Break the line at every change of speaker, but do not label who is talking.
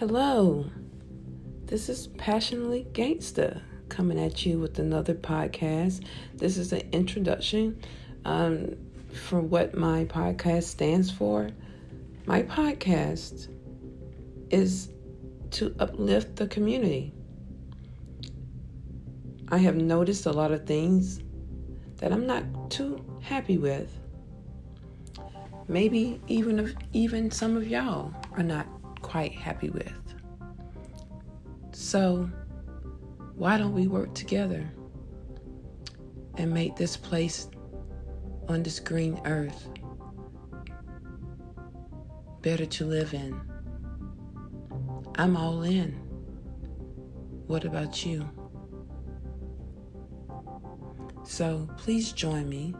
Hello, this is Passionately Gangsta coming at you with another podcast. This is an introduction um, for what my podcast stands for. My podcast is to uplift the community. I have noticed a lot of things that I'm not too happy with. Maybe even if even some of y'all are not quite happy with. So, why don't we work together and make this place on this green earth better to live in? I'm all in. What about you? So please join me